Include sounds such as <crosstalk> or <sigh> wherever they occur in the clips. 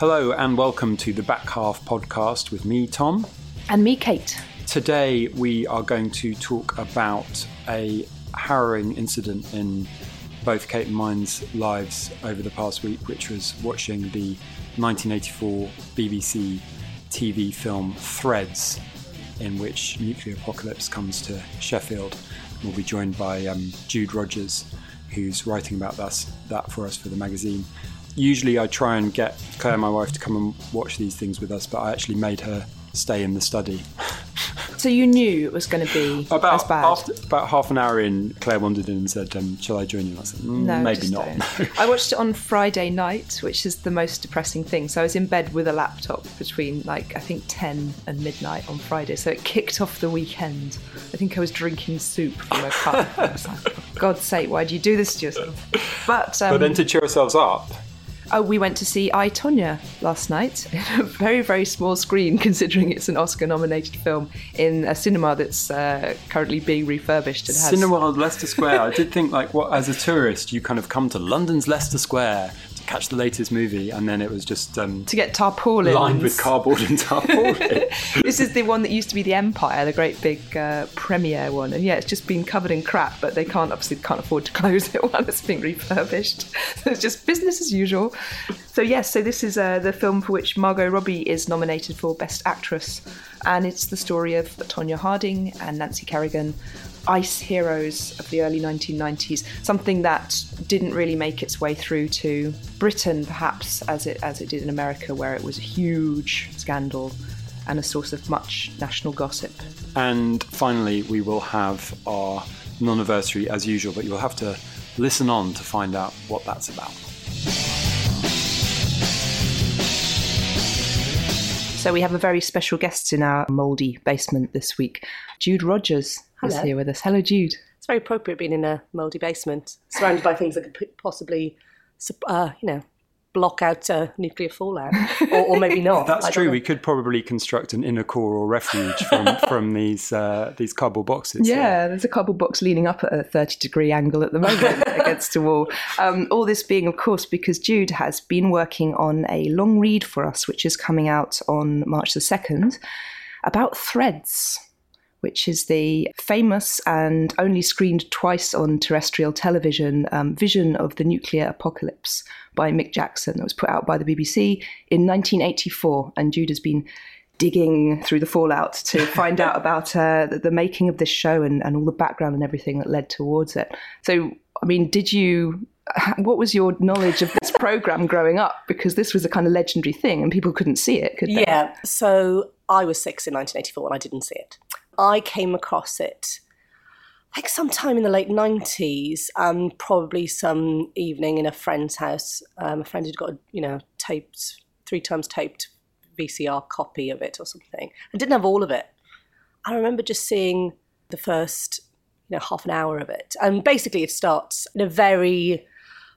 Hello and welcome to the Back Half podcast with me, Tom. And me, Kate. Today we are going to talk about a harrowing incident in both Kate and mine's lives over the past week, which was watching the 1984 BBC TV film Threads, in which nuclear apocalypse comes to Sheffield. We'll be joined by um, Jude Rogers, who's writing about this, that for us for the magazine usually I try and get Claire, my wife, to come and watch these things with us, but I actually made her stay in the study. So you knew it was going to be about, as bad. After, about half an hour in, Claire wandered in and said, um, "Shall I join you?" I said, mm, no, "Maybe not." I watched it on Friday night, which is the most depressing thing. So I was in bed with a laptop between like I think ten and midnight on Friday. So it kicked off the weekend. I think I was drinking soup from a cup. I was like, God's sake, why do you do this to yourself? But um, but then to cheer ourselves up, Oh, we went to see I Tonya last night <laughs> in a very, very small screen, <laughs> considering it's an Oscar-nominated film in a cinema that's uh, currently being refurbished. And has... Cinema Leicester Square. I did think, like, what as a tourist, you kind of come to London's Leicester Square catch the latest movie, and then it was just um, to get tarpaulin lined with cardboard and tarpaulin. <laughs> this is the one that used to be the Empire, the great big uh, premiere one, and yeah, it's just been covered in crap, but they can't obviously can't afford to <laughs> close it while it's being refurbished. So <laughs> it's just business as usual. So yes, so this is uh, the film for which Margot Robbie is nominated for Best Actress, and it's the story of Tonya Harding and Nancy Kerrigan ice heroes of the early 1990s, something that didn't really make its way through to Britain, perhaps as it as it did in America, where it was a huge scandal and a source of much national gossip. And finally, we will have our non-anniversary as usual, but you'll have to listen on to find out what that's about. So we have a very special guest in our mouldy basement this week. Jude Rogers Hello. is here with us. Hello, Jude. It's very appropriate being in a mouldy basement, surrounded by things that could possibly, uh, you know, block out uh, nuclear fallout, or, or, maybe not. <laughs> That's true. We could probably construct an inner core or refuge from <laughs> from these uh, these cardboard boxes. Yeah, yeah, there's a cardboard box leaning up at a 30 degree angle at the moment <laughs> against a wall. Um, all this being, of course, because Jude has been working on a long read for us, which is coming out on March the 2nd, about threads which is the famous and only screened twice on terrestrial television um, vision of the nuclear apocalypse by Mick Jackson that was put out by the BBC in 1984. And Jude has been digging through the fallout to <laughs> find out about uh, the, the, making of this show and, and all the background and everything that led towards it. So, I mean, did you <laughs> what was your knowledge of this program growing up? Because this was a kind of legendary thing and people couldn't see it, could they? Yeah. So I was six in 1984 and I didn't see it. I came across it like sometime in the late 90s, um, probably some evening in a friend's house. Um, a friend had got, a, you know, taped, three times taped VCR copy of it or something. and didn't have all of it. I remember just seeing the first, you know, half an hour of it. And basically it starts in a very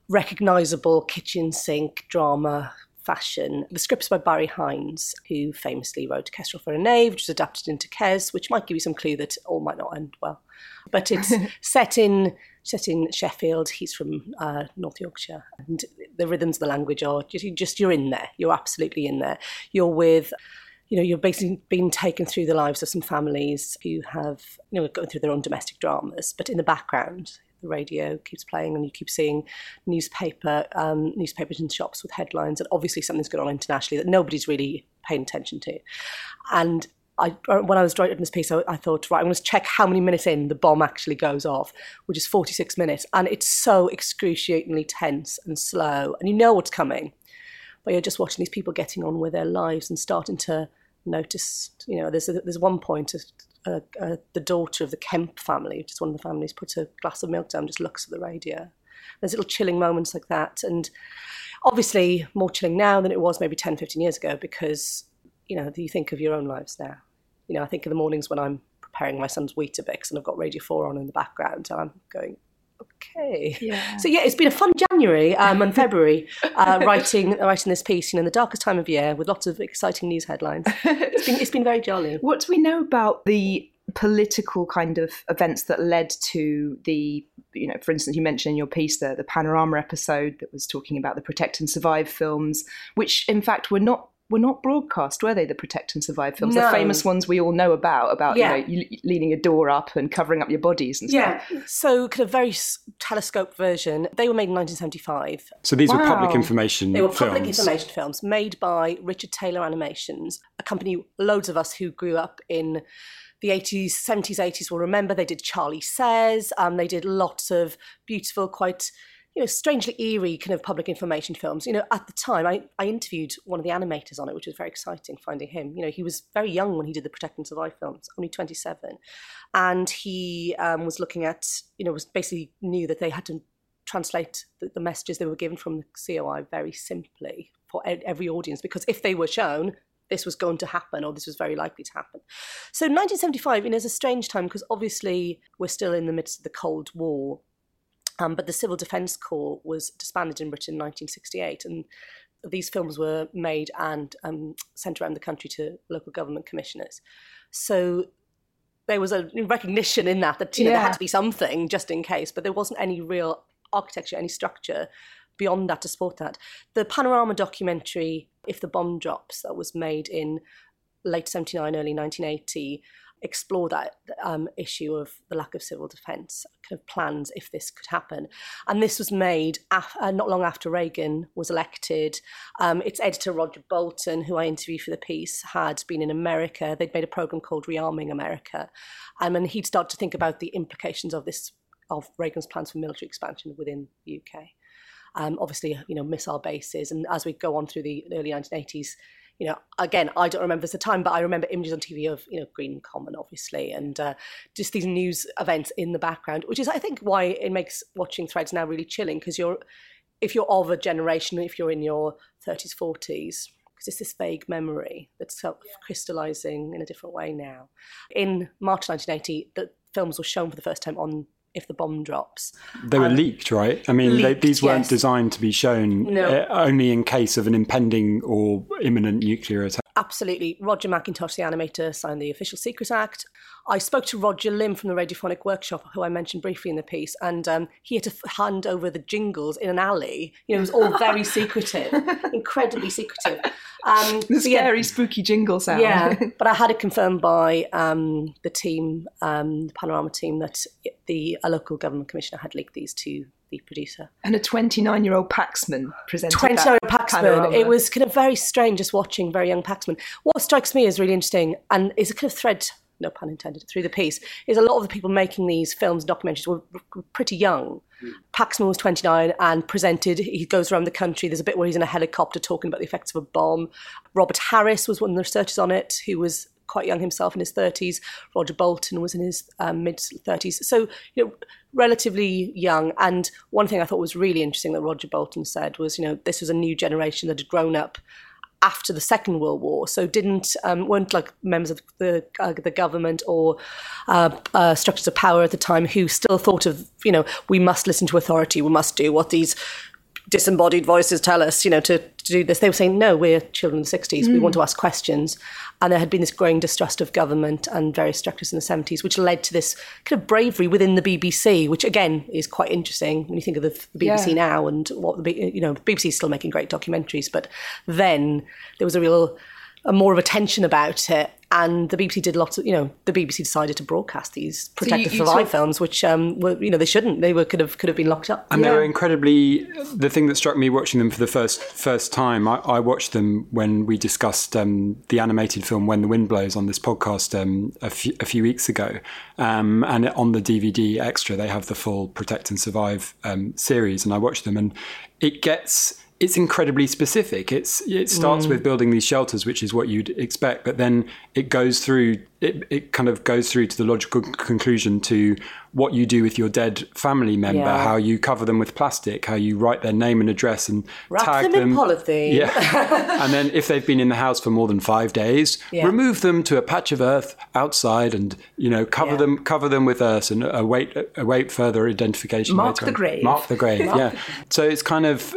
recognizable kitchen sink drama fashion. The script's by Barry Hines, who famously wrote Kestrel for a Knave, which was adapted into Kes, which might give you some clue that all might not end well. But it's <laughs> set in set in Sheffield. He's from uh, North Yorkshire, and the rhythms of the language are just, just you're in there. You're absolutely in there. You're with you know, you're basically being taken through the lives of some families who have, you know, going through their own domestic dramas, but in the background, the radio keeps playing and you keep seeing newspaper um, newspapers in shops with headlines and obviously something's going on internationally that nobody's really paying attention to and I, when I was writing this piece, I, I, thought, right, I'm going to check how many minutes in the bomb actually goes off, which is 46 minutes. And it's so excruciatingly tense and slow. And you know what's coming. But you're just watching these people getting on with their lives and starting to notice, you know, there's, a, there's one point, uh, the daughter of the Kemp family, which is one of the families, puts a glass of milk down, just looks at the radio. There's little chilling moments like that. And obviously more chilling now than it was maybe 10, 15 years ago because, you know, you think of your own lives now. You know, I think of the mornings when I'm preparing my son's Weetabix and I've got Radio 4 on in the background and I'm going, okay. Yeah. So yeah, it's been a fun January um, and February uh, <laughs> writing writing this piece. You know, in the darkest time of year with lots of exciting news headlines. It's been it's been very jolly. <laughs> What do we know about the political kind of events that led to the you know for instance you mentioned in your piece the the panorama episode that was talking about the protect and survive films which in fact were not were not broadcast, were they? The Protect and Survive films, no. the famous ones we all know about, about yeah. you know, leaning a door up and covering up your bodies and stuff. Yeah, so kind of very telescope version. They were made in 1975. So these wow. were public information. They were films. public information films made by Richard Taylor Animations, a company loads of us who grew up in the 80s, 70s, 80s will remember. They did Charlie Says. Um, they did lots of beautiful, quite you know, strangely eerie kind of public information films. You know, at the time, I, I interviewed one of the animators on it, which was very exciting finding him. You know, he was very young when he did the Protect and Survive films, only 27. And he um, was looking at, you know, was basically knew that they had to translate the, the messages they were given from the COI very simply for every audience, because if they were shown, this was going to happen or this was very likely to happen. So 1975 you know, is a strange time because obviously we're still in the midst of the Cold War um, but the Civil Defence Corps was disbanded in Britain in 1968, and these films were made and um, sent around the country to local government commissioners. So there was a recognition in that that you know, yeah. there had to be something just in case, but there wasn't any real architecture, any structure beyond that to support that. The Panorama documentary, If the Bomb Drops, that was made in late 79, early 1980, explore that um, issue of the lack of civil defence kind of plans if this could happen. And this was made af- uh, not long after Reagan was elected. Um, its editor, Roger Bolton, who I interviewed for the piece, had been in America. They'd made a program called Rearming America. Um, and he'd start to think about the implications of this, of Reagan's plans for military expansion within the UK. Um, obviously, you know, missile bases. And as we go on through the early 1980s, you know, again, I don't remember the time, but I remember images on TV of, you know, Greenham Common, obviously, and uh, just these news events in the background, which is, I think, why it makes watching threads now really chilling because you're, if you're of a generation, if you're in your 30s, 40s, because it's this vague memory that's sort of crystallizing in a different way now. In March 1980, the films were shown for the first time on if the bomb drops. They were um, leaked, right? I mean, leaked, they, these weren't yes. designed to be shown no. uh, only in case of an impending or imminent nuclear attack. Absolutely. Roger McIntosh, the animator, signed the Official Secret Act. I spoke to Roger Limb from the Radiophonic Workshop, who I mentioned briefly in the piece, and um, he had to hand over the jingles in an alley. You know, it was all very <laughs> secretive, incredibly secretive. Um, the scary, yeah, spooky jingle sound. Yeah, <laughs> but I had it confirmed by um, the team, um, the Panorama team, that the a local government commissioner had leaked these to the producer. And a 29 year old Paxman presented 29 year old Paxman. Panorama. It was kind of very strange just watching very young Paxman. What strikes me as really interesting and is a kind of thread no pun intended, through the piece, is a lot of the people making these films and documentaries were, pretty young. Mm. Paxman was 29 and presented, he goes around the country. There's a bit where he's in a helicopter talking about the effects of a bomb. Robert Harris was one of the researchers on it, who was quite young himself in his 30s. Roger Bolton was in his um, mid 30s. So, you know, relatively young. And one thing I thought was really interesting that Roger Bolton said was, you know, this was a new generation that had grown up after the Second World War, so didn't um, weren't like members of the uh, the government or uh, uh, structures of power at the time who still thought of you know we must listen to authority, we must do what these disembodied voices tell us, you know, to, to do this. They were saying, no, we're children of the 60s. Mm. We want to ask questions. And there had been this growing distrust of government and various structures in the 70s, which led to this kind of bravery within the BBC, which again is quite interesting when you think of the, the BBC yeah. now and what the, you know, the BBC is still making great documentaries. But then there was a real, a more of a tension about it and the BBC did lots of, you know, the BBC decided to broadcast these Protect so Survive films, which um, were, you know, they shouldn't. They were could have could have been locked up. And yeah. they were incredibly. The thing that struck me watching them for the first first time, I, I watched them when we discussed um, the animated film When the Wind Blows on this podcast um, a, few, a, few, weeks ago, um, and on the DVD extra they have the full Protect and Survive um, series, and I watched them, and it gets it's incredibly specific. It's it starts mm. with building these shelters, which is what you'd expect, but then it goes through. It, it kind of goes through to the logical conclusion to what you do with your dead family member, yeah. how you cover them with plastic, how you write their name and address and Wrap tag them, them in polythene. Yeah, <laughs> and then if they've been in the house for more than five days, yeah. remove them to a patch of earth outside, and you know cover yeah. them cover them with earth and await await further identification. Mark the grave. Mark the grave. <laughs> yeah. So it's kind of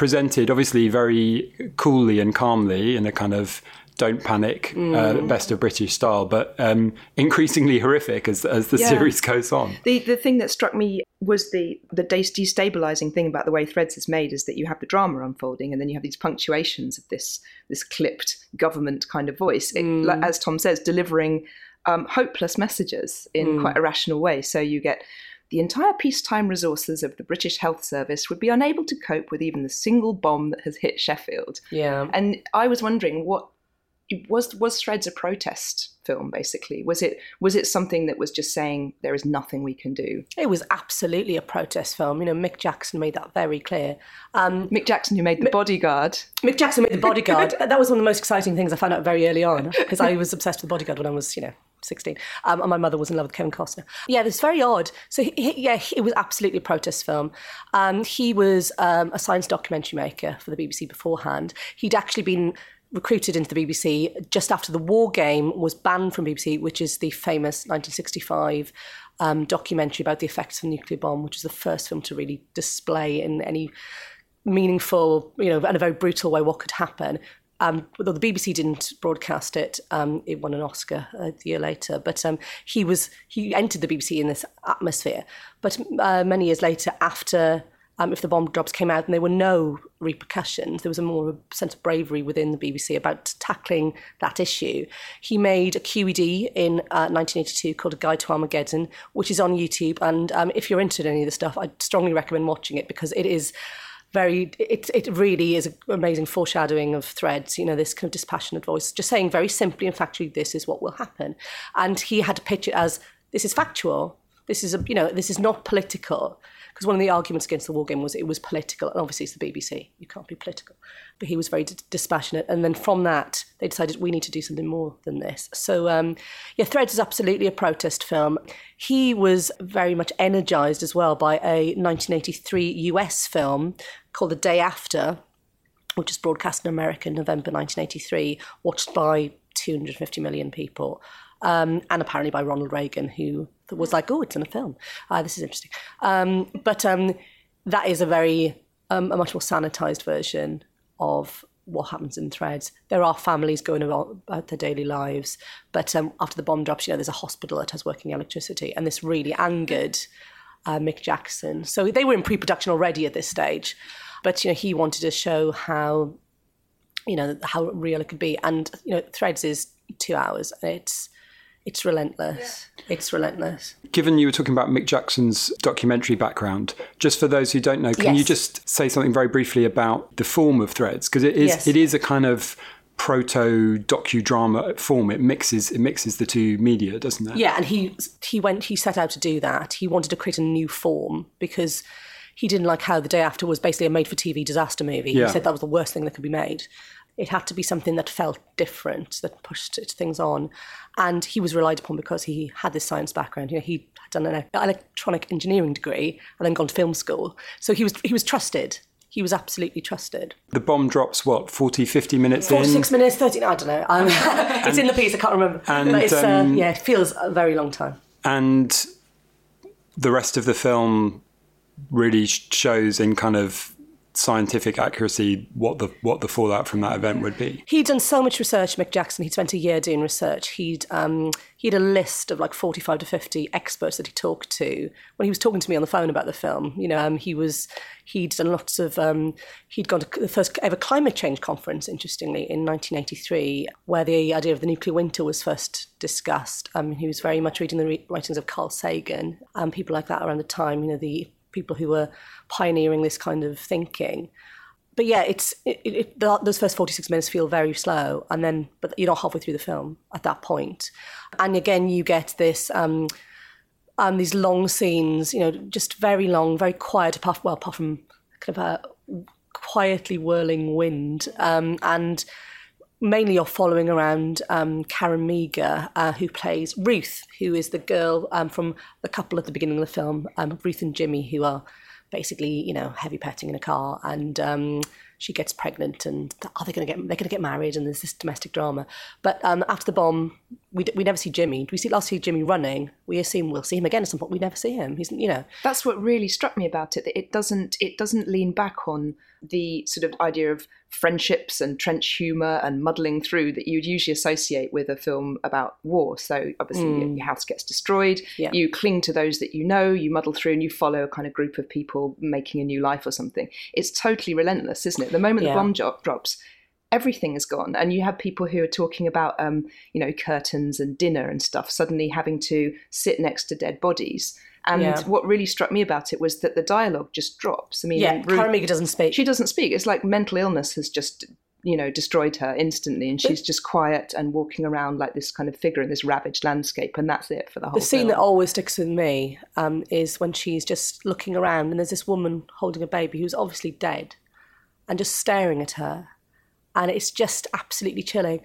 presented obviously very coolly and calmly in a kind of don't panic, uh, mm. uh, best of British style, but um, increasingly horrific as, as the yeah. series goes on. The the thing that struck me was the the destabilizing thing about the way Threads is made is that you have the drama unfolding, and then you have these punctuations of this this clipped government kind of voice, it, mm. like, as Tom says, delivering um, hopeless messages in mm. quite a rational way. So you get the entire peacetime resources of the British Health Service would be unable to cope with even the single bomb that has hit Sheffield. Yeah. And I was wondering what was was Threads a protest film basically? Was it was it something that was just saying there is nothing we can do? It was absolutely a protest film. You know, Mick Jackson made that very clear. Um, Mick Jackson, who made The Bodyguard. Mick Jackson made The <laughs> Bodyguard. that was one of the most exciting things I found out very early on because I was obsessed with The Bodyguard when I was, you know, 16. Um, and my mother was in love with Kevin Costner. Yeah, it's very odd. So, he, he, yeah, it was absolutely a protest film. Um, he was um, a science documentary maker for the BBC beforehand. He'd actually been recruited into the BBC just after the war game was banned from BBC, which is the famous 1965 um, documentary about the effects of a nuclear bomb, which is the first film to really display in any meaningful, you know, in a very brutal way what could happen. Um, although the BBC didn't broadcast it, um, it won an Oscar a year later. But um, he was he entered the BBC in this atmosphere. But uh, many years later, after um, if the bomb drops came out and there were no repercussions, there was a more sense of bravery within the BBC about tackling that issue. He made a QED in uh, 1982 called A Guide to Armageddon, which is on YouTube. And um, if you're interested in any of the stuff, I'd strongly recommend watching it because it is very it, it really is amazing foreshadowing of threads you know this kind of dispassionate voice just saying very simply and factually this is what will happen. And he had to pitch it as this is factual. This is a you know this is not political because one of the arguments against the war game was it was political, and obviously it's the BBC, you can't be political. But he was very d- dispassionate, and then from that they decided we need to do something more than this. So um, yeah, Threads is absolutely a protest film. He was very much energised as well by a 1983 US film called The Day After, which was broadcast in America in November 1983, watched by 250 million people um, and apparently by Ronald Reagan, who was like, "Oh, it's in a film. Uh, this is interesting." Um, but um, that is a very um, a much more sanitized version of what happens in threads. There are families going about their daily lives, but um, after the bomb drops, you know, there's a hospital that has working electricity, and this really angered uh, Mick Jackson. So they were in pre-production already at this stage, but you know, he wanted to show how you know how real it could be, and you know, threads is two hours, and it's it's relentless. Yeah. It's relentless. Given you were talking about Mick Jackson's documentary background, just for those who don't know, can yes. you just say something very briefly about the form of Threads? Because it is yes. it is a kind of proto docudrama form. It mixes it mixes the two media, doesn't it? Yeah, and he he went he set out to do that. He wanted to create a new form because he didn't like how the day after was basically a made for TV disaster movie. Yeah. He said that was the worst thing that could be made It had to be something that felt different, that pushed things on. And he was relied upon because he had this science background. You know, he had done an electronic engineering degree and then gone to film school. So he was he was trusted. He was absolutely trusted. The bomb drops, what, 40, 50 minutes 46 in? minutes, 30, I don't know. Um, <laughs> it's and, in the piece, I can't remember. And, but it's, uh, um, uh, yeah, it feels a very long time. And the rest of the film really shows in kind of scientific accuracy what the what the fallout from that event would be. He'd done so much research, Mick Jackson. He'd spent a year doing research. He'd um, he had a list of like forty five to fifty experts that he talked to when he was talking to me on the phone about the film. You know, um, he was he'd done lots of um, he'd gone to the first ever climate change conference, interestingly, in 1983, where the idea of the nuclear winter was first discussed. Um, he was very much reading the re- writings of Carl Sagan and people like that around the time. You know, the people who were pioneering this kind of thinking. But yeah, it's it, it, those first forty six minutes feel very slow, and then but you're not halfway through the film at that point, and again you get this. Um, um, these long scenes, you know, just very long, very quiet, apart, well, apart from kind of a quietly whirling wind, um, and mainly you're following around um, Karen Meagher, uh, who plays Ruth, who is the girl um, from the couple at the beginning of the film, um, Ruth and Jimmy, who are basically, you know, heavy petting in a car, and um, she gets pregnant, and are they going to get? They're going to get married, and there's this domestic drama. But um, after the bomb, we, we never see Jimmy. We see last see Jimmy running. We assume we'll see him again at some point. We never see him. He's, you know, that's what really struck me about it. That it doesn't it doesn't lean back on the sort of idea of friendships and trench humor and muddling through that you'd usually associate with a film about war. So obviously mm. your house gets destroyed, yeah. you cling to those that you know, you muddle through and you follow a kind of group of people making a new life or something. It's totally relentless, isn't it? The moment yeah. the bomb drop, drops, everything is gone and you have people who are talking about um, you know curtains and dinner and stuff suddenly having to sit next to dead bodies and yeah. what really struck me about it was that the dialogue just drops. I mean, yeah, Meagher doesn't speak. She doesn't speak. It's like mental illness has just you know destroyed her instantly and she's just quiet and walking around like this kind of figure in this ravaged landscape and that's it for the whole the scene film. that always sticks with me um, is when she's just looking around and there's this woman holding a baby who's obviously dead and just staring at her and it's just absolutely chilling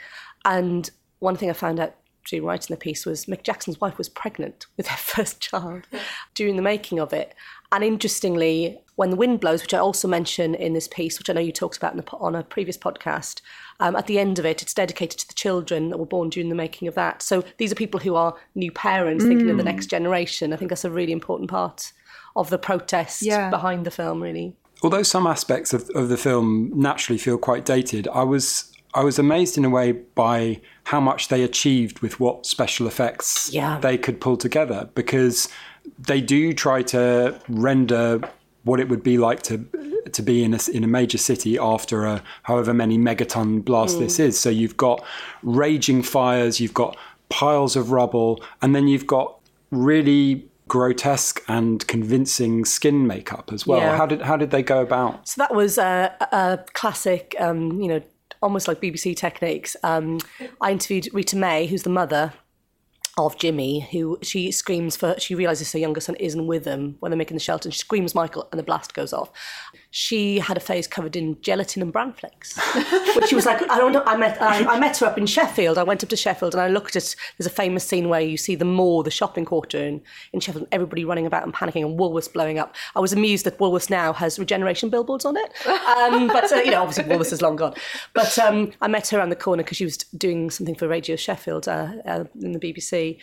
and one thing i found out during writing the piece was Mick Jackson's wife was pregnant with their <laughs> first child during the making of it. And interestingly, when the wind blows, which I also mention in this piece, which I know you talked about the, on a previous podcast, um, at the end of it, it's dedicated to the children that were born during the making of that. So these are people who are new parents mm. thinking of the mm. next generation. I think that's a really important part of the protest yeah. behind the film, really. Although some aspects of, of the film naturally feel quite dated, I was I was amazed in a way by how much they achieved with what special effects yeah. they could pull together because they do try to render what it would be like to to be in a, in a major city after a however many megaton blast mm. this is. So you've got raging fires, you've got piles of rubble, and then you've got really grotesque and convincing skin makeup as well. Yeah. How did how did they go about? So that was a, a classic, um, you know, almost like BBC techniques. Um, I interviewed Rita May, who's the mother of Jimmy, who she screams for, she realizes her younger son isn't with them when they're making the shelter, and she screams Michael, and the blast goes off. She had a face covered in gelatin and bran flakes, <laughs> which she was like, I don't know. I met, I, I, met her up in Sheffield. I went up to Sheffield and I looked at, it. there's a famous scene where you see the mall, the shopping quarter in, in Sheffield, and everybody running about and panicking, and Woolworths blowing up. I was amused that Woolworths now has regeneration billboards on it. Um, <laughs> but, uh, you know, obviously Woolworths is long gone. But um, I met her around the corner because she was doing something for Radio Sheffield uh, uh, in the BBC.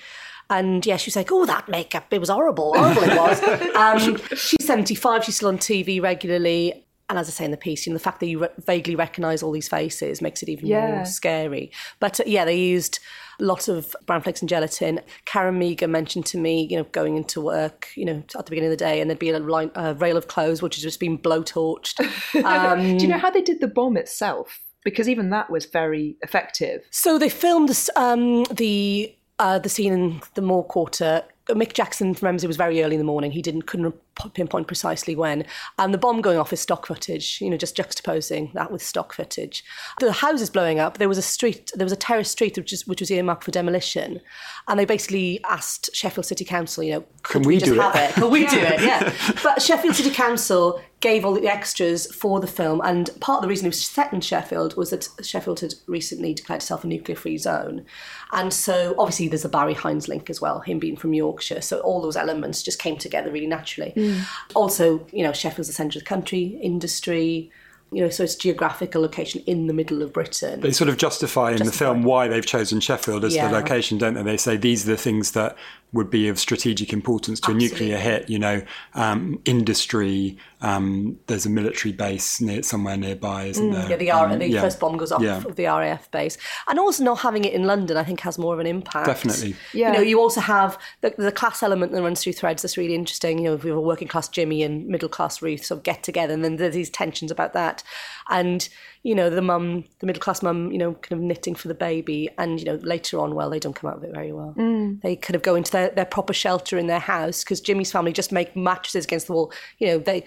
And yeah, she was like, "Oh, that makeup, it was horrible, horrible it was." <laughs> um, she's seventy-five. She's still on TV regularly. And as I say in the piece, you know, the fact that you re- vaguely recognise all these faces makes it even yeah. more scary. But uh, yeah, they used lots of brown flakes and gelatin. Karen Meagher mentioned to me, you know, going into work, you know, at the beginning of the day, and there'd be a, line, a rail of clothes which had just been blowtorched. <laughs> Um, Do you know how they did the bomb itself? Because even that was very effective. So they filmed um, the uh, the scene in the Moor Quarter. Mick Jackson remembers it was very early in the morning. He didn't couldn't pinpoint precisely when. And the bomb going off is stock footage, you know, just juxtaposing that with stock footage. The houses blowing up, there was a street, there was a terrace street which, is, which was earmarked for demolition. And they basically asked Sheffield City Council, you know, could Can we we, just do it? have it? Can we do it? Yeah. <laughs> But Sheffield City Council gave all the extras for the film. And part of the reason it was set in Sheffield was that Sheffield had recently declared itself a nuclear free zone. And so obviously there's a Barry Hines link as well, him being from Yorkshire. So all those elements just came together really naturally. Mm. Also, you know, Sheffield's the centre of the country, industry, you know, so it's geographical location in the middle of Britain. They sort of justify in the film why they've chosen Sheffield as Yeah. the location, don't they? They say these are the things that would be of strategic importance to a nuclear hit. You know, um, industry. Um, there's a military base near, somewhere nearby, isn't there? Mm, Yeah, the, R- Um, the yeah. first bomb goes off Yeah. of the RAF base. And also not having it in London, I think, has more of an impact. Definitely. Yeah. You know, you also have the, the class element that runs through threads that's really interesting. You know, if we have a working class Jimmy and middle class Ruth sort of get together, and then there's these tensions about that. And, you know, the mum, the middle class mum, you know, kind of knitting for the baby. And, you know, later on, well, they don't come out of it very well. They kind of go into their, their proper shelter in their house because Jimmy's family just make mattresses against the wall. You know, they.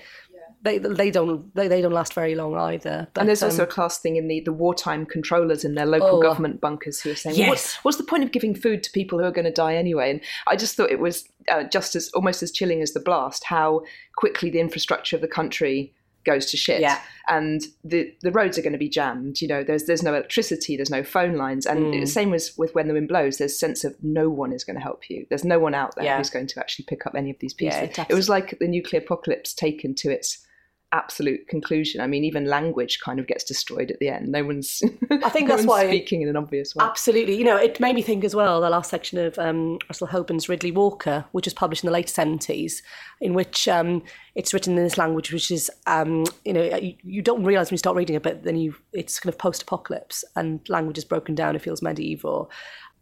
They, they don't they, they don't last very long either. But, And there's um, also a class thing in the, the wartime controllers in their local Oh. government bunkers who are saying, well, Yes. what, what's the point of giving food to people who are going to die anyway? And I just thought it was uh, just as almost as chilling as the blast how quickly the infrastructure of the country goes to shit. Yeah. And the, the roads are going to be jammed. You know, there's there's no electricity, there's no phone lines. And Mm. the same as with when the wind blows, there's sense of no one is going to help you. There's no one out there Yeah. who's going to actually pick up any of these Yeah, pieces. it it was like the nuclear apocalypse taken to its absolute conclusion. I mean, even language kind of gets destroyed at the end. No one's. <laughs> I think no that's why- speaking in an obvious way. Absolutely. You know, it made me think as well, the last section of um, Russell Hoban's Riddley Walker, which was published in the late 70s, in which um, it's written in this language which is, um, you know, you, you don't realise when you start reading it, but then you it's kind of post-apocalypse and language is broken down, it feels medieval.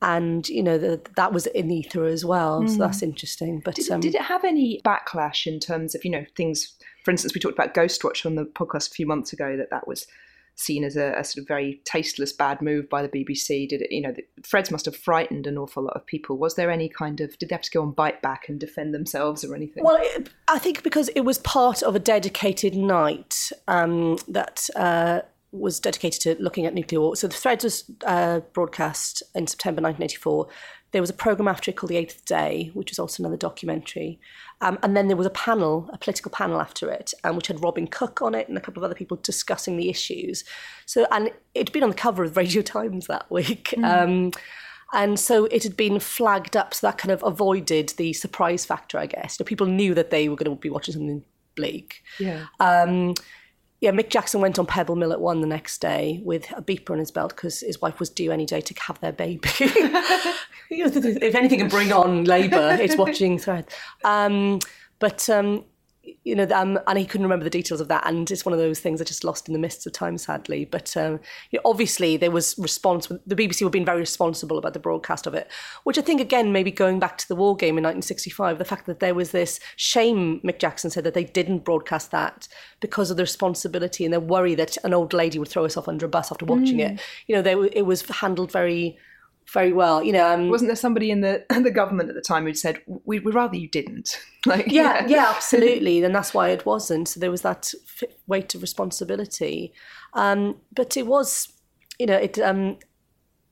And, you know, the, that was in ether as well, so that's interesting. But Did, um, did it have any backlash in terms of you know things? For instance, we talked about Ghostwatch on the podcast a few months ago. That that was seen as a, a sort of very tasteless bad move by the BBC. Did it? You know, the, Threads must have frightened an awful lot of people. Was there any kind of? Did they have to go on bite back and defend themselves or anything? Well, it, I think because it was part of a dedicated night um, that uh, was dedicated to looking at nuclear war. So the Threads was uh, broadcast in September 1984. There was a program after it called The Eighth Day, which was also another documentary. Um, and then there was a panel, a political panel after it, um, which had Robin Cook on it and a couple of other people discussing the issues. So, and it'd been on the cover of <laughs> Radio Times that week. Um, and so it had been flagged up, so that kind of avoided the surprise factor, I guess. You know, people knew that they were going to be watching something bleak. yeah. Yeah, Mick Jackson went on Pebble Mill at one the next day with a beeper on his belt because his wife was due any day to have their baby. <laughs> If anything can bring on labour, it's watching Thread. Um, but um, you know, um, and he couldn't remember the details of that, and it's one of those things that just lost in the mists of time, sadly. But um, you know, obviously, there was response. The BBC were being very responsible about the broadcast of it, which I think, again, maybe going back to the war game in 1965, the fact that there was this shame. Mick Jackson said that they didn't broadcast that because of the responsibility and their worry that an old lady would throw herself under a bus after watching it. You know, they, it was handled very, very well. You know, um, Wasn't there somebody in the <laughs> the government at the time who'd said, "We would rather you didn't"? <laughs> Like, yeah, yeah, <laughs> absolutely. And that's why it wasn't. So there was that weight of responsibility. Um, but it was, you know, it. Um,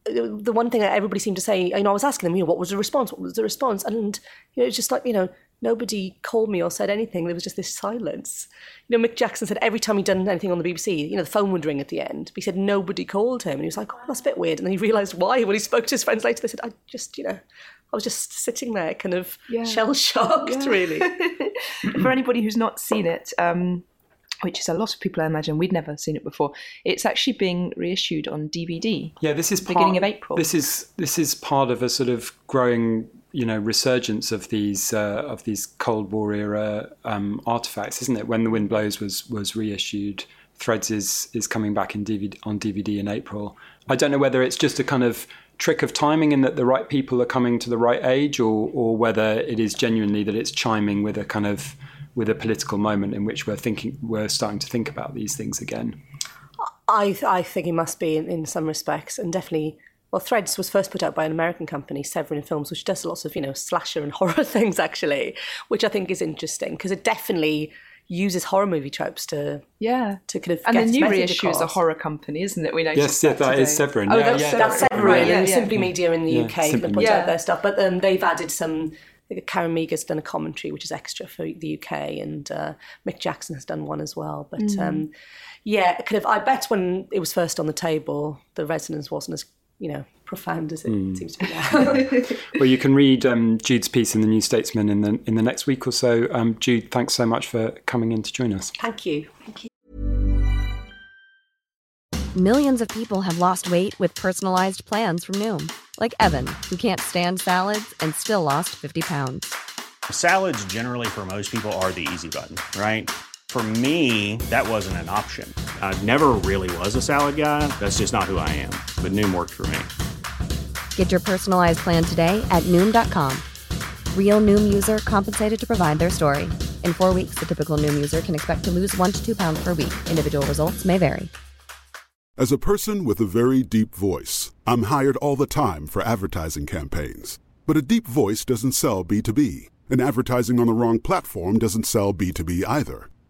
the one thing that everybody seemed to say, you know, I was asking them, you know, what was the response? What was the response? And you know, it's just like, you know, nobody called me or said anything. There was just this silence. You know, Mick Jackson said every time he'd done anything on the BBC, you know, the phone would ring at the end. But he said nobody called him, and he was like, oh, that's a bit weird. And then he realised why when he spoke to his friends later. They said, I just, you know, I was just sitting there, kind of Yeah. shell shocked, really. <laughs> For anybody who's not seen it, um, which is a lot of people, I imagine, we'd never seen it before. It's actually being reissued on DVD. Yeah, this is part, Beginning of April. This is this is part of a sort of growing, you know, resurgence of these uh, of these Cold War era um, artifacts, isn't it? When the Wind Blows was was reissued, Threads is is coming back in DVD on DVD in April. I don't know whether it's just a kind of trick of timing in that the right people are coming to the right age, or or whether it is genuinely that it's chiming with a kind of with a political moment in which we're thinking we're starting to think about these things again. I I think it must be in, in some respects, and definitely well, Threads was first put out by an American company, Severin Films, which does lots of, you know, slasher and <laughs> horror things, actually, which I think is interesting because it definitely uses horror movie tropes to yeah to kind of and get the new reissue is a horror company isn't it we noticed Yes, yeah, that is today. Severin. oh Yeah, that's yeah. Severin. That's Severin Right, yeah, and yeah. Simply Media in the Yeah, UK have Simply put Media. out their stuff, but um, they've added some. I think Karen Meagher's done a commentary, which is extra for the UK, and uh, Mick Jackson has done one as well. But Mm. um, yeah, kind of. I bet when it was first on the table, the resonance wasn't as you know profound as it Mm. seems to be now. <laughs> Well, you can read um, Jude's piece in the New Statesman in the in the next week or so. Um, Jude, thanks so much for coming in to join us. Thank you. Thank you. Millions of people have lost weight with personalized plans from Noom, like Evan, who can't stand salads and still lost 50 pounds. Salads, generally, for most people, are the easy button, right? For me, that wasn't an option. I never really was a salad guy. That's just not who I am. But Noom worked for me. Get your personalized plan today at Noom.com. Real Noom user compensated to provide their story. In four weeks, the typical Noom user can expect to lose one to two pounds per week. Individual results may vary. As a person with a very deep voice, I'm hired all the time for advertising campaigns. But a deep voice doesn't sell B2B, and advertising on the wrong platform doesn't sell B2B either.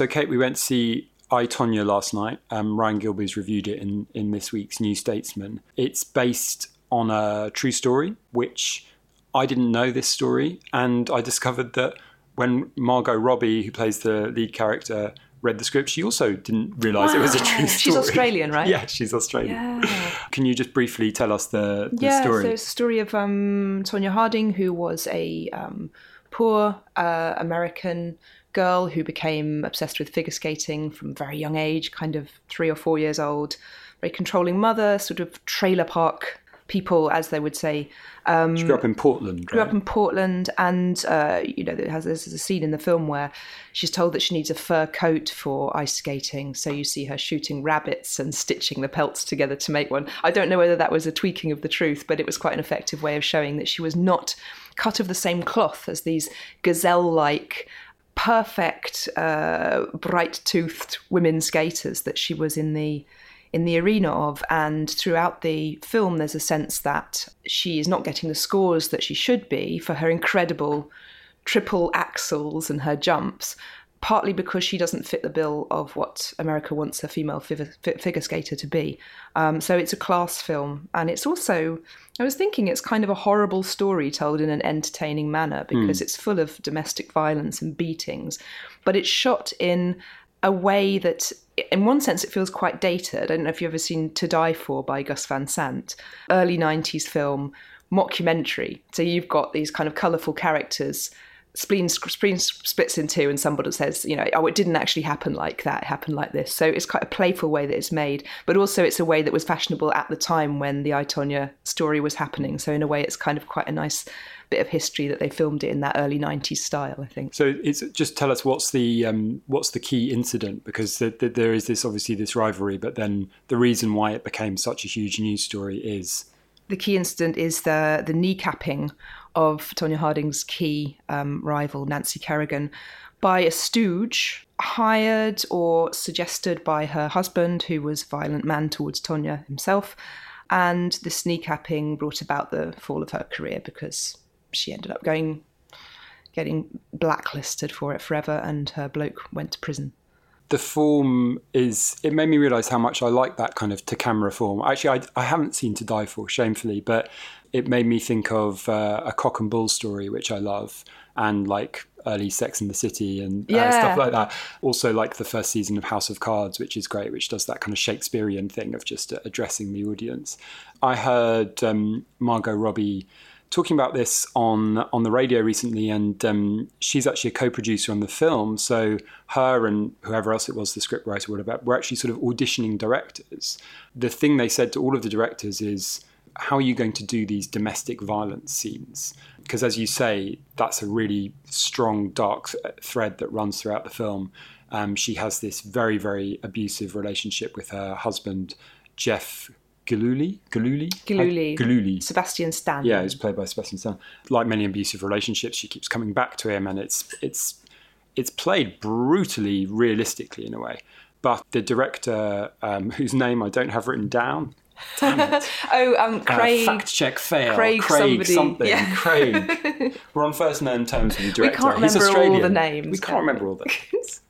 So, Kate, we went to see I, Tonya last night. Um, Ryan Gilbey's reviewed it in, in this week's New Statesman. It's based on a true story, which I didn't know this story. And I discovered that when Margot Robbie, who plays the lead character, read the script, she also didn't realise it was a true <laughs> story. She's Australian, right? <laughs> Yeah, she's Australian. Can you just briefly tell us the, the yeah, story? so it's a story of um, Tonya Harding, who was a um, poor uh, American girl who became obsessed with figure skating from a very young age, kind of three or four years old. Very controlling mother, sort of trailer park people, as they would say. Um, she grew up in Portland. grew right? up in Portland, and uh, you know, has there's a scene in the film where she's told that she needs a fur coat for ice skating. So you see her shooting rabbits and stitching the pelts together to make one. I don't know whether that was a tweaking of the truth, but it was quite an effective way of showing that she was not cut of the same cloth as these gazelle-like. Perfect, uh, bright-toothed women skaters that she was in the in the arena of. And throughout the film, there's a sense that she is not getting the scores that she should be for her incredible triple axels and her jumps, partly because she doesn't fit the bill of what America wants a female figure, figure skater to be. Um, so it's a class film. And it's also, I was thinking, it's kind of a horrible story told in an entertaining manner because hmm. it's full of domestic violence and beatings, but it's shot in a way that in one sense it feels quite dated. I don't know if you've ever seen To Die For by Gus Van Sant, early 90s film, mockumentary. So you've got these kind of colourful characters. Spleen, spleen splits in two, and somebody says, you know, oh, it didn't actually happen like that. It happened like this. So it's quite a playful way that it's made, but also it's a way that was fashionable at the time when the I, Tonya story was happening. So in a way, it's kind of quite a nice bit of history that they filmed it in that early '90s style. I think. So it's just tell us what's the um, what's the key incident because the, the, there is this obviously this rivalry, but then the reason why it became such a huge news story is the key incident is the the kneecapping of Tonya Harding's key um, rival, Nancy Kerrigan, by a stooge hired or suggested by her husband, who was a violent man towards Tonya himself. And the sneaking brought about the fall of her career because she ended up going getting blacklisted for it forever, and her bloke went to prison. The form is, it made me realize how much I like that kind of to camera form. Actually, I, I haven't seen To Die For, shamefully, but it made me think of uh, a cock and bull story, which I love, and like early Sex in the City and uh, Yeah. stuff like that. Also, like the first season of House of Cards, which is great, which does that kind of Shakespearean thing of just uh, addressing the audience. I heard um, Margot Robbie talking about this on on the radio recently, and um, she's actually a co-producer on the film. So her and whoever else it was, the scriptwriter, whatever, were actually sort of auditioning directors. The thing they said to all of the directors is, "How are you going to do these domestic violence scenes?" Because as you say, that's a really strong, dark th- thread that runs throughout the film. Um, she has this very, very abusive relationship with her husband, Jeff Gillooly. Galuli? Galuli. Gillooly. Sebastian Stan. Yeah, it's played by Sebastian Stan. Like many abusive relationships, she keeps coming back to him, and it's it's it's played brutally, realistically in a way. But the director, um, whose name I don't have written down, <laughs> Oh, um, uh, Craig. fact check fail, Craig somebody. something, Yeah. Craig. <laughs> We're on first name terms with the director. We can't He's remember all Australian. the names, We can can't remember all the <laughs> names.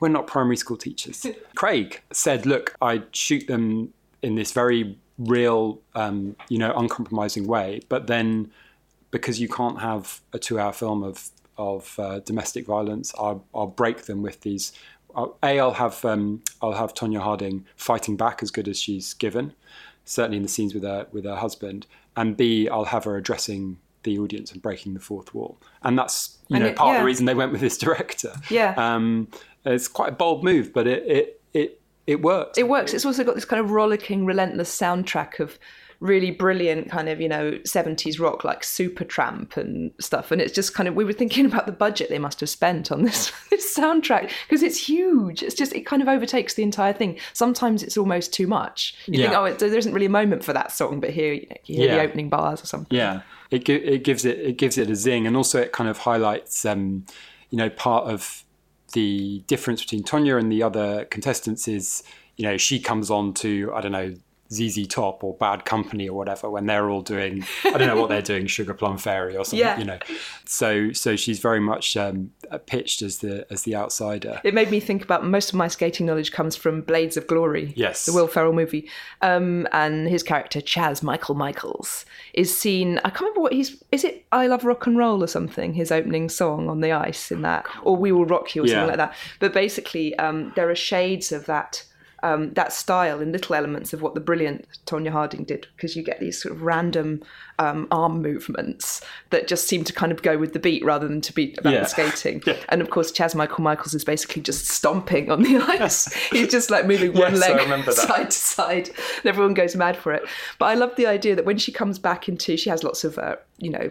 We're not primary school teachers. Craig said, "Look, I shoot them in this very real, um, you know, uncompromising way, but then because you can't have a two-hour film of of uh, domestic violence, I'll, I'll break them with these. I'll, a, I'll have um, I'll have Tonya Harding fighting back as good as she's given, certainly in the scenes with her with her husband, and B, I'll have her addressing the audience and breaking the fourth wall, and that's you And know it- part of the reason they went with this director. Yeah. um, it's quite a bold move, but it it it it works. it works. It's also got this kind of rollicking, relentless soundtrack of really brilliant kind of you know 70s rock like Supertramp and stuff. And it's just kind of we were thinking about the budget they must have spent on this <laughs> this soundtrack because it's huge. It's just it kind of overtakes the entire thing. Sometimes it's almost too much. You think oh it, there isn't really a moment for that song, but here you, know, you hear Yeah. the opening bars or something. Yeah, it it gives it it gives it a zing, and also it kind of highlights, um, you know, part of the difference between Tonya and the other contestants is, you know, she comes on to I don't know ZZ Top or Bad Company or whatever when they're all doing I don't know what they're doing <laughs> Sugar Plum Fairy or something, Yeah. you know. So so she's very much um, pitched as the as the outsider. It made me think about most of my skating knowledge comes from Blades of Glory. Yes. The Will Ferrell movie. Um, and his character, Chaz Michael Michaels, is seen. I can't remember what he's. Is it I Love Rock and Roll or something? His opening song on the ice in that. Or We Will Rock You or Yeah. something like that. But basically, um, there are shades of that. Um, that style in little elements of what the brilliant Tonya Harding did, because you get these sort of random um, arm movements that just seem to kind of go with the beat rather than to be about Yeah. the skating. <laughs> And of course, Chaz Michael Michaels is basically just stomping on the <laughs> ice. <laughs> He's just like moving one Yes, leg side to side, and everyone goes mad for it. But I love the idea that when she comes back into, she has lots of, uh, you know,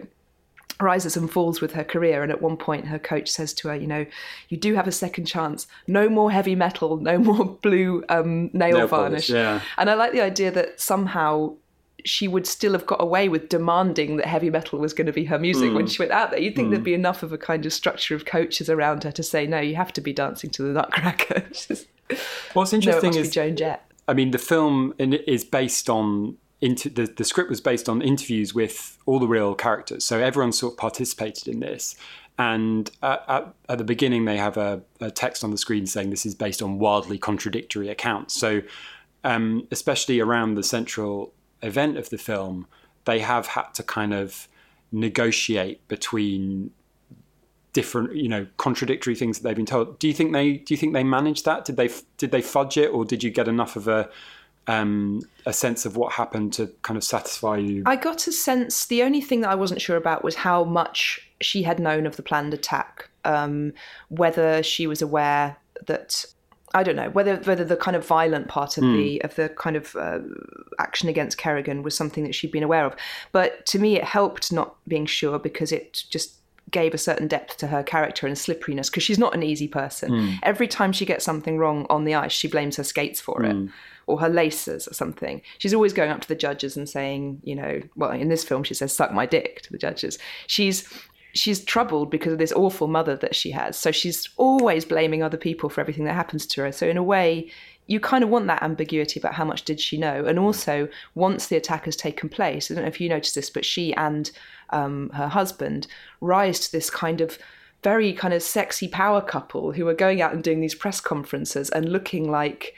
rises and falls with her career. And at one point, her coach says to her, you know, you do have a second chance. No more heavy metal, no more <laughs> blue um, nail, Nail varnish. polish, yeah. And I like the idea that somehow she would still have got away with demanding that heavy metal was going to be her music Mm. when she went out there. You'd think there'd be enough of a kind of structure of coaches around her to say, no, you have to be dancing to the Nutcracker. <laughs> What's no, interesting must is be Joan Jett. I mean, the film is based on into the, the script was based on interviews with all the real characters, so everyone sort of participated in this. And at, at, at the beginning, they have a, a text on the screen saying this is based on wildly contradictory accounts. So, um, especially around the central event of the film, they have had to kind of negotiate between different you know contradictory things that they've been told do you think they do you think they managed that did they did they fudge it or did you get enough of a um a sense of what happened to kind of satisfy you I got a sense. The only thing that I wasn't sure about was how much she had known of the planned attack. Um, whether she was aware that I don't know whether whether the kind of violent part of the of the kind of uh, action against Kerrigan was something that she'd been aware of. But to me, it helped not being sure because it just gave a certain depth to her character and slipperiness because she's not an easy person. Every time she gets something wrong on the ice, she blames her skates for it or her laces or something. She's always going up to the judges and saying, you know, well, in this film she says suck my dick to the judges. She's she's troubled because of this awful mother that she has. So she's always blaming other people for everything that happens to her. So in a way, you kind of want that ambiguity about how much did she know. And also, once the attack has taken place, I don't know if you noticed this, but she and um, her husband rise to this kind of very kind of sexy power couple who are going out and doing these press conferences and looking like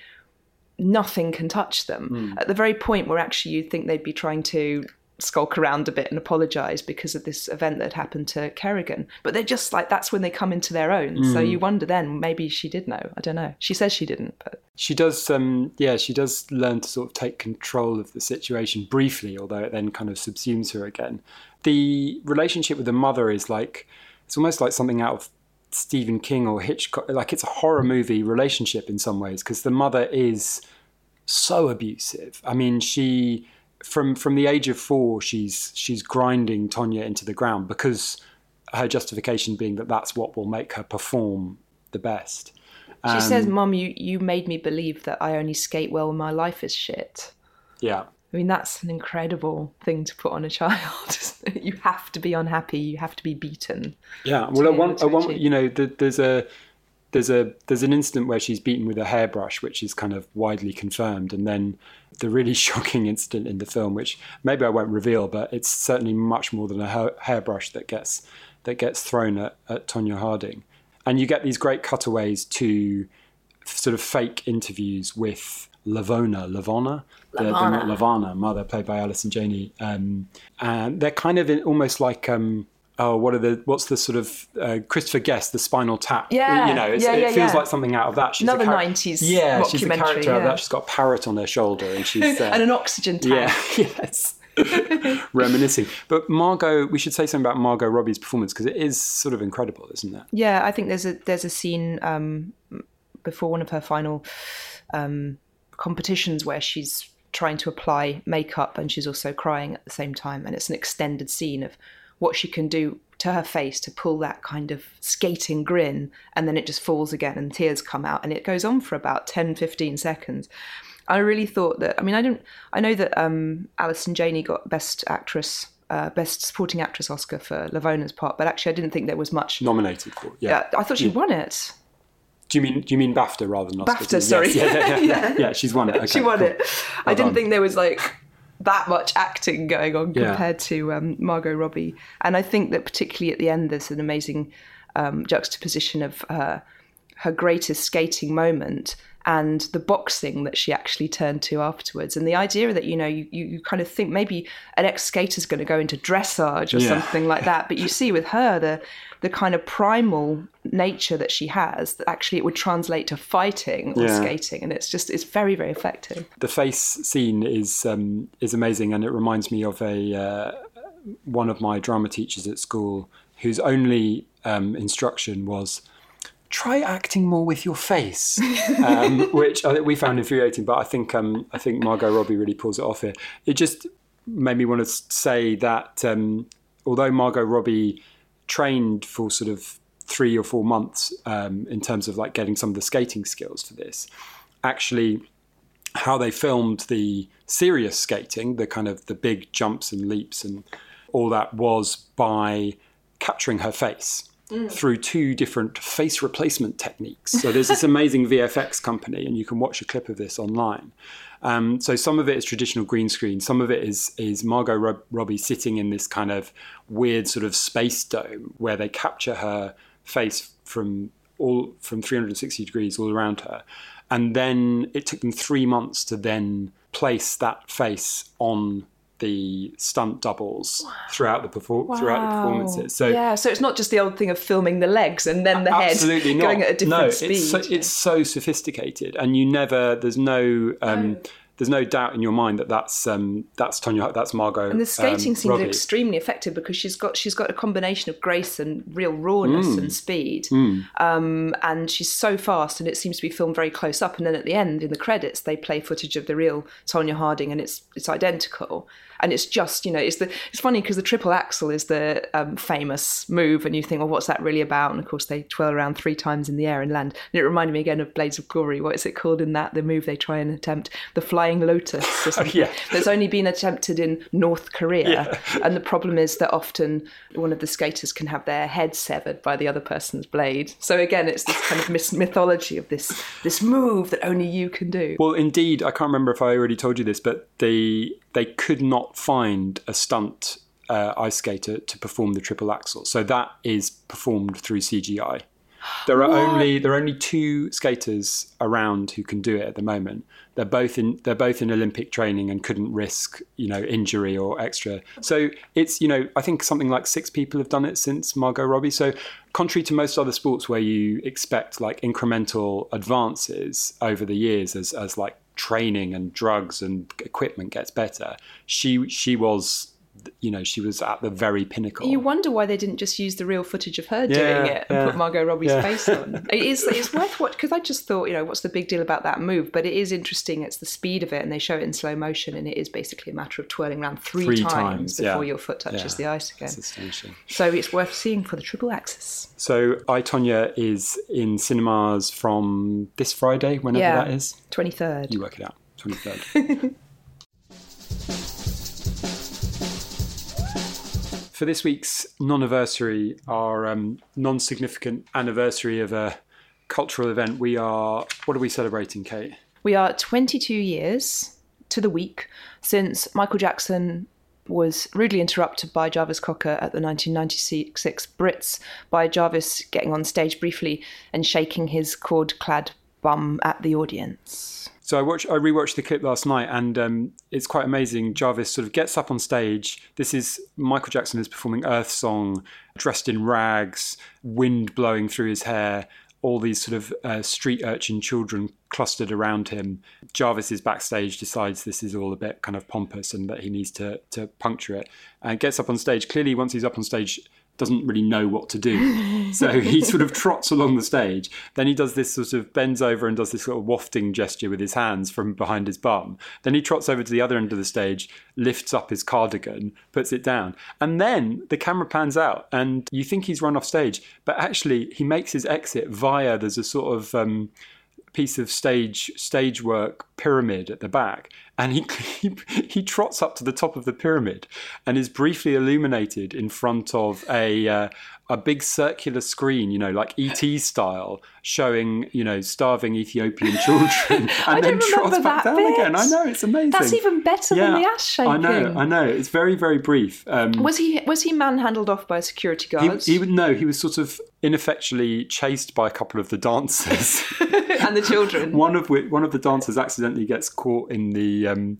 nothing can touch them at the very point where actually you'd think they'd be trying to skulk around a bit and apologize because of this event that happened to Kerrigan. But they're just like that's when they come into their own. So you wonder then maybe she did know. I don't know. She says she didn't, but She does, um, yeah, she does learn to sort of take control of the situation briefly, although it then kind of subsumes her again. The relationship with the mother is like, it's almost like something out of Stephen King or Hitchcock. Like it's a horror movie relationship in some ways because the mother is so abusive. I mean, she from from the age of four, she's she's grinding Tonya into the ground because her justification being that that's what will make her perform the best. she says, um, "Mom, you you made me believe that I only skate well when my life is shit." Yeah. I mean, that's an incredible thing to put on a child. <laughs> you have to be unhappy. You have to be beaten. Yeah, well, I want, one, able to at one, achieve. you know, th there's a there's a there's an incident where she's beaten with a hairbrush, which is kind of widely confirmed, and then the really <laughs> shocking incident in the film, which maybe I won't reveal, but it's certainly much more than a hair, hairbrush that gets that gets thrown at, at Tonya Harding, and you get these great cutaways to sort of fake interviews with Lavona, Lavona, the, the not Lavana mother, played by Allison Janney, um, and they're kind of in, almost like. Um, Oh, what are the? What's the sort of uh, Christopher Guest, the Spinal Tap? Yeah, you know, it's, yeah, it yeah, feels yeah. like something out of that. She's Another 90s yeah, she's a character out of that. She's got a parrot on her shoulder, and she's uh, <laughs> and an oxygen tank. yeah, <laughs> yes, <laughs> reminiscing. But Margot, we should say something about Margot Robbie's performance because it is sort of incredible, isn't it? Yeah, I think there's a there's a scene um, before one of her final um, competitions where she's trying to apply makeup and she's also crying at the same time, and it's an extended scene of what she can do to her face to pull that kind of skating grin. And then it just falls again and tears come out. And it goes on for about 10 15 seconds. I really thought that i mean i don't i know that um allison janney got best actress uh, best supporting actress oscar for lavona's part but actually i didn't think there was much Nominated for, it yeah. uh, I thought she won it. Do you mean do you mean BAFTA rather than Oscar? BAFTA, sorry. Yes, yeah, yeah, <laughs> yeah, Yeah. she's won it. Okay, she won cool. it. I didn't done. think there was like that much acting going on compared to um, Margot Robbie, and I think that particularly at the end, there's an amazing um, juxtaposition of uh, her greatest skating moment and the boxing that she actually turned to afterwards, and the idea that you know you, you, kind of think maybe an ex skater's going to go into dressage or Yeah. something like that, but you see with her the the kind of primal nature that she has that actually it would translate to fighting or Yeah. skating, and it's just it's very very effective. the face scene is um, is amazing, and it reminds me of a uh, one of my drama teachers at school whose only um, instruction was try acting more with your face, <laughs> um, which I think we found infuriating. But I think um, I think Margot Robbie really pulls it off here. It just made me want to say that um, although Margot Robbie trained for sort of three or four months um, in terms of like getting some of the skating skills for this, actually how they filmed the serious skating, the kind of the big jumps and leaps and all that was by capturing her face through two different face replacement techniques. So there's this amazing VFX company, and you can watch a clip of this online. Um, so some of it is traditional green screen, some of it is is Margot Rob- Robbie sitting in this kind of weird sort of space dome where they capture her face from all from 360 degrees all around her, and then it took them three months to then place that face on the stunt doubles throughout the perfor- throughout the performances. So yeah, so it's not just the old thing of filming the legs and then the head not. going at a different no, speed. It's so, it's so sophisticated, and you never. There's no. Um, There's no doubt in your mind that that's um, that's Tonya, that's Margot. and the skating um, are Robbie. extremely effective because she's got she's got a combination of grace and real rawness Mm. and speed, um, and she's so fast, and it seems to be filmed very close up. And then at the end, in the credits, they play footage of the real Tonya Harding, and it's it's identical. And it's just you know it's the it's funny because the triple axel is the um, famous move, and you think, well, what's that really about? And of course, they twirl around three times in the air and land. And it reminded me again of Blades of Glory. What is it called in that the move they try and attempt the flying lotus? Or <laughs> something. yeah. that's only been attempted in North Korea, <laughs> and the problem is that often one of the skaters can have their head severed by the other person's blade. So again, it's this kind of mythology of this this move that only you can do. Well, indeed, I can't remember if I already told you this, but they they could not find a stunt uh, ice skater to perform the triple axel, so that is performed through CGI. There are only there are only two skaters around who can do it at the moment. They're both in they're both in Olympic training and couldn't risk you know injury or extra. So it's you know I think something like six people have done it since Margot Robbie. So contrary to most other sports where you expect like incremental advances over the years as as like training and drugs and equipment gets better, she she was you know she was at the very pinnacle. You wonder why they didn't just use the real footage of her yeah, doing it and yeah, put Margot Robbie's yeah. face on. <laughs> It is it's worth watching because I just thought you know what's the big deal about that move? But it is interesting. It's the speed of it, and they show it in slow motion, and it is basically a matter of twirling around three, three times, times, before your foot touches the ice again. So it's worth seeing for the triple axis. So I Tonya is in cinemas from this Friday, whenever that is. Twenty third. You work it out. 23rd. <laughs> For this week's non-anniversary, our um, non-significant anniversary of a cultural event, we are. What are we celebrating, Kate? We are 22 years to the week since Michael Jackson was rudely interrupted by Jarvis Cocker at the 1996 Brits by Jarvis getting on stage briefly and shaking his cord-clad bum at the audience. So I watched, I rewatched the clip last night, and um, it's quite amazing. Jarvis sort of gets up on stage. This is Michael Jackson is performing Earth Song, dressed in rags, wind blowing through his hair. All these sort of uh, street urchin children clustered around him. Jarvis is backstage, decides this is all a bit kind of pompous and that he needs to to puncture it, and gets up on stage. Clearly, once he's up on stage, doesn't really know what to do. <laughs> so he sort of trots along the stage. Then he does this sort of bends over and does this sort of wafting gesture with his hands from behind his bum. Then he trots over to the other end of the stage, lifts up his cardigan, puts it down. And then the camera pans out and you think he's run off stage, but actually he makes his exit via there's a sort of um, piece of stage stage work pyramid at the back and he, <laughs> he he trots up to the top of the pyramid and is briefly illuminated in front of a uh, a big circular screen you know like ET style showing you know starving Ethiopian <laughs> children and then trots back down again. I know it's amazing That's even better than the ass I know. I know it's very very brief um, Was he was he manhandled off by security he, guards he, no, he was sort of ineffectually chased by a couple of the dancers. <laughs> and the children? <laughs> one of which, one of the dancers accidentally gets caught in the um,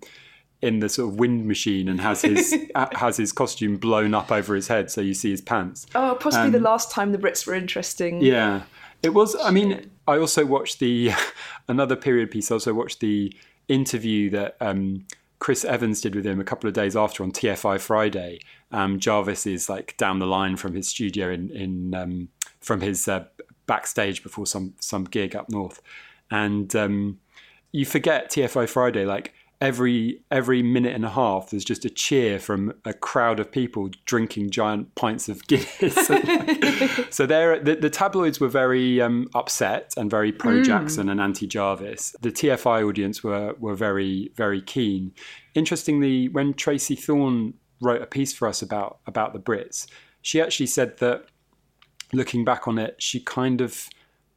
in the sort of wind machine and has his <laughs> uh, has his costume blown up over his head, so you see his pants. Oh, possibly the last time the Brits were interesting. Um, Yeah, it was. I mean, I also watched the <laughs> another period piece. I also watched the interview that um, Chris Evans did with him a couple of days after on TFI Friday. Um, Jarvis is like down the line from his studio in in um, from his uh, backstage before some some gig up north, and um, you forget TFI Friday like. Every every minute and a half, there's just a cheer from a crowd of people drinking giant pints of Guinness. <laughs> So there, the, the tabloids were very um, upset and very pro Jackson and anti Jarvis. The TFI audience were were very very keen. Interestingly, when Tracey Thorn wrote a piece for us about about the Brits, she actually said that looking back on it, she kind of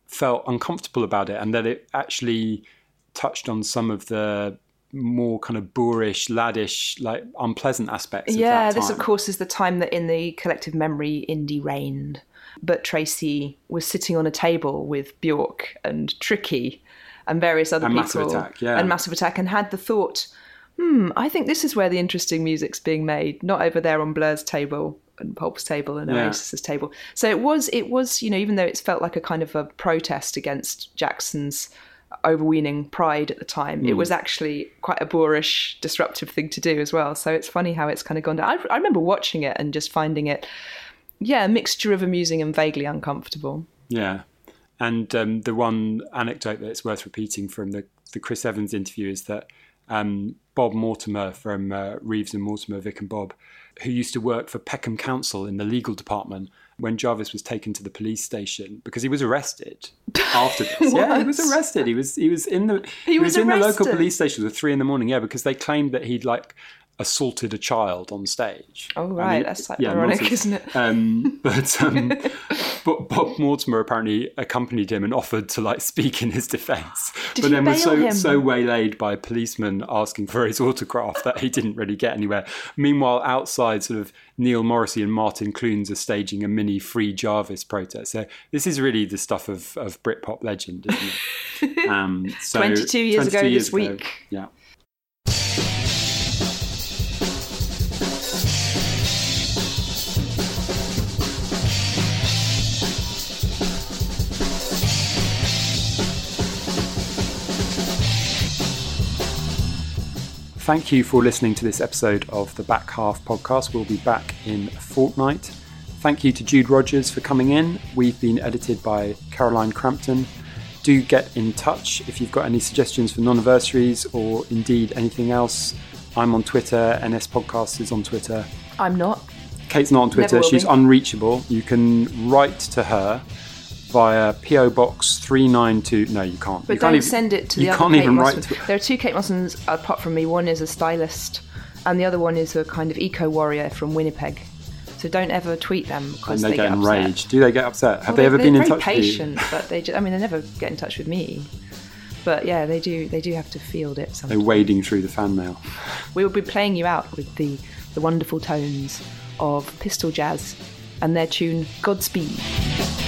felt uncomfortable about it, and that it actually touched on some of the more kind of boorish, laddish, like unpleasant aspects. Yeah, of that this of course is the time that in the collective memory indie reigned. But Tracey was sitting on a table with Bjork and Tricky and various other And people. Massive Attack, yeah. And Massive Attack and had the thought, hmm, I think this is where the interesting music's being made, not over there on Blur's table and Pulp's table and Yeah. Oasis's table. So it was it was, you know, even though it's felt like a kind of a protest against Jackson's overweening pride at the time. Hmm. It was actually quite a boorish, disruptive thing to do as well. So it's funny how it's kind of gone down. I, I remember watching it and just finding it, yeah, a mixture of amusing and vaguely uncomfortable. Yeah. And um, the one anecdote that's worth repeating from the, the Chris Evans interview is that um, Bob Mortimer from uh, Reeves and Mortimer, Vic and Bob, who used to work for Peckham Council in the legal department when Jarvis was taken to the police station because he was arrested <laughs> after this. yeah, he was arrested. He was he was in the He was in the local police station at three in the morning. Yeah, because they claimed that he'd like assaulted a child on stage. Oh, right, he- that's ironic, nonsense. isn't it? <laughs> Um, but um, <laughs> but Bob Mortimer apparently accompanied him and offered to like speak in his defence, but then was so him? so waylaid by policemen asking for his autograph that he didn't really get anywhere. Meanwhile, outside, sort of Neil Morrissey and Martin Clunes are staging a mini Free Jarvis protest. So this is really the stuff of, of Britpop legend, isn't it? <laughs> Um, so 22 years ago 22 this ago, week. Yeah. Thank you for listening to this episode of the Back Half podcast. We'll be back in a fortnight. Thank you to Jude Rogers for coming in. We've been edited by Caroline Crampton. Do get in touch if you've got any suggestions for non-anniversaries or indeed anything else. I'm on Twitter. NS Podcast is on Twitter. I'm not. Kate's not on Twitter. She's be. unreachable. You can write to her via PO Box three nine two. No, you can't. But you don't can't even, send it to you the other can't Kate even write to. There are two Kate Mossmans apart from me. One is a stylist, and the other one is a kind of eco warrior from Winnipeg. So don't ever tweet them because they, they, get upset. enraged. Do they get upset? Have Well, they ever been in touch patient, with you? but they. Just, I mean, they never get in touch with me. But yeah, they do. They do have to field it. They're wading through the fan mail. We will be playing you out with the the wonderful tones of Pistol Jazz and their tune Godspeed.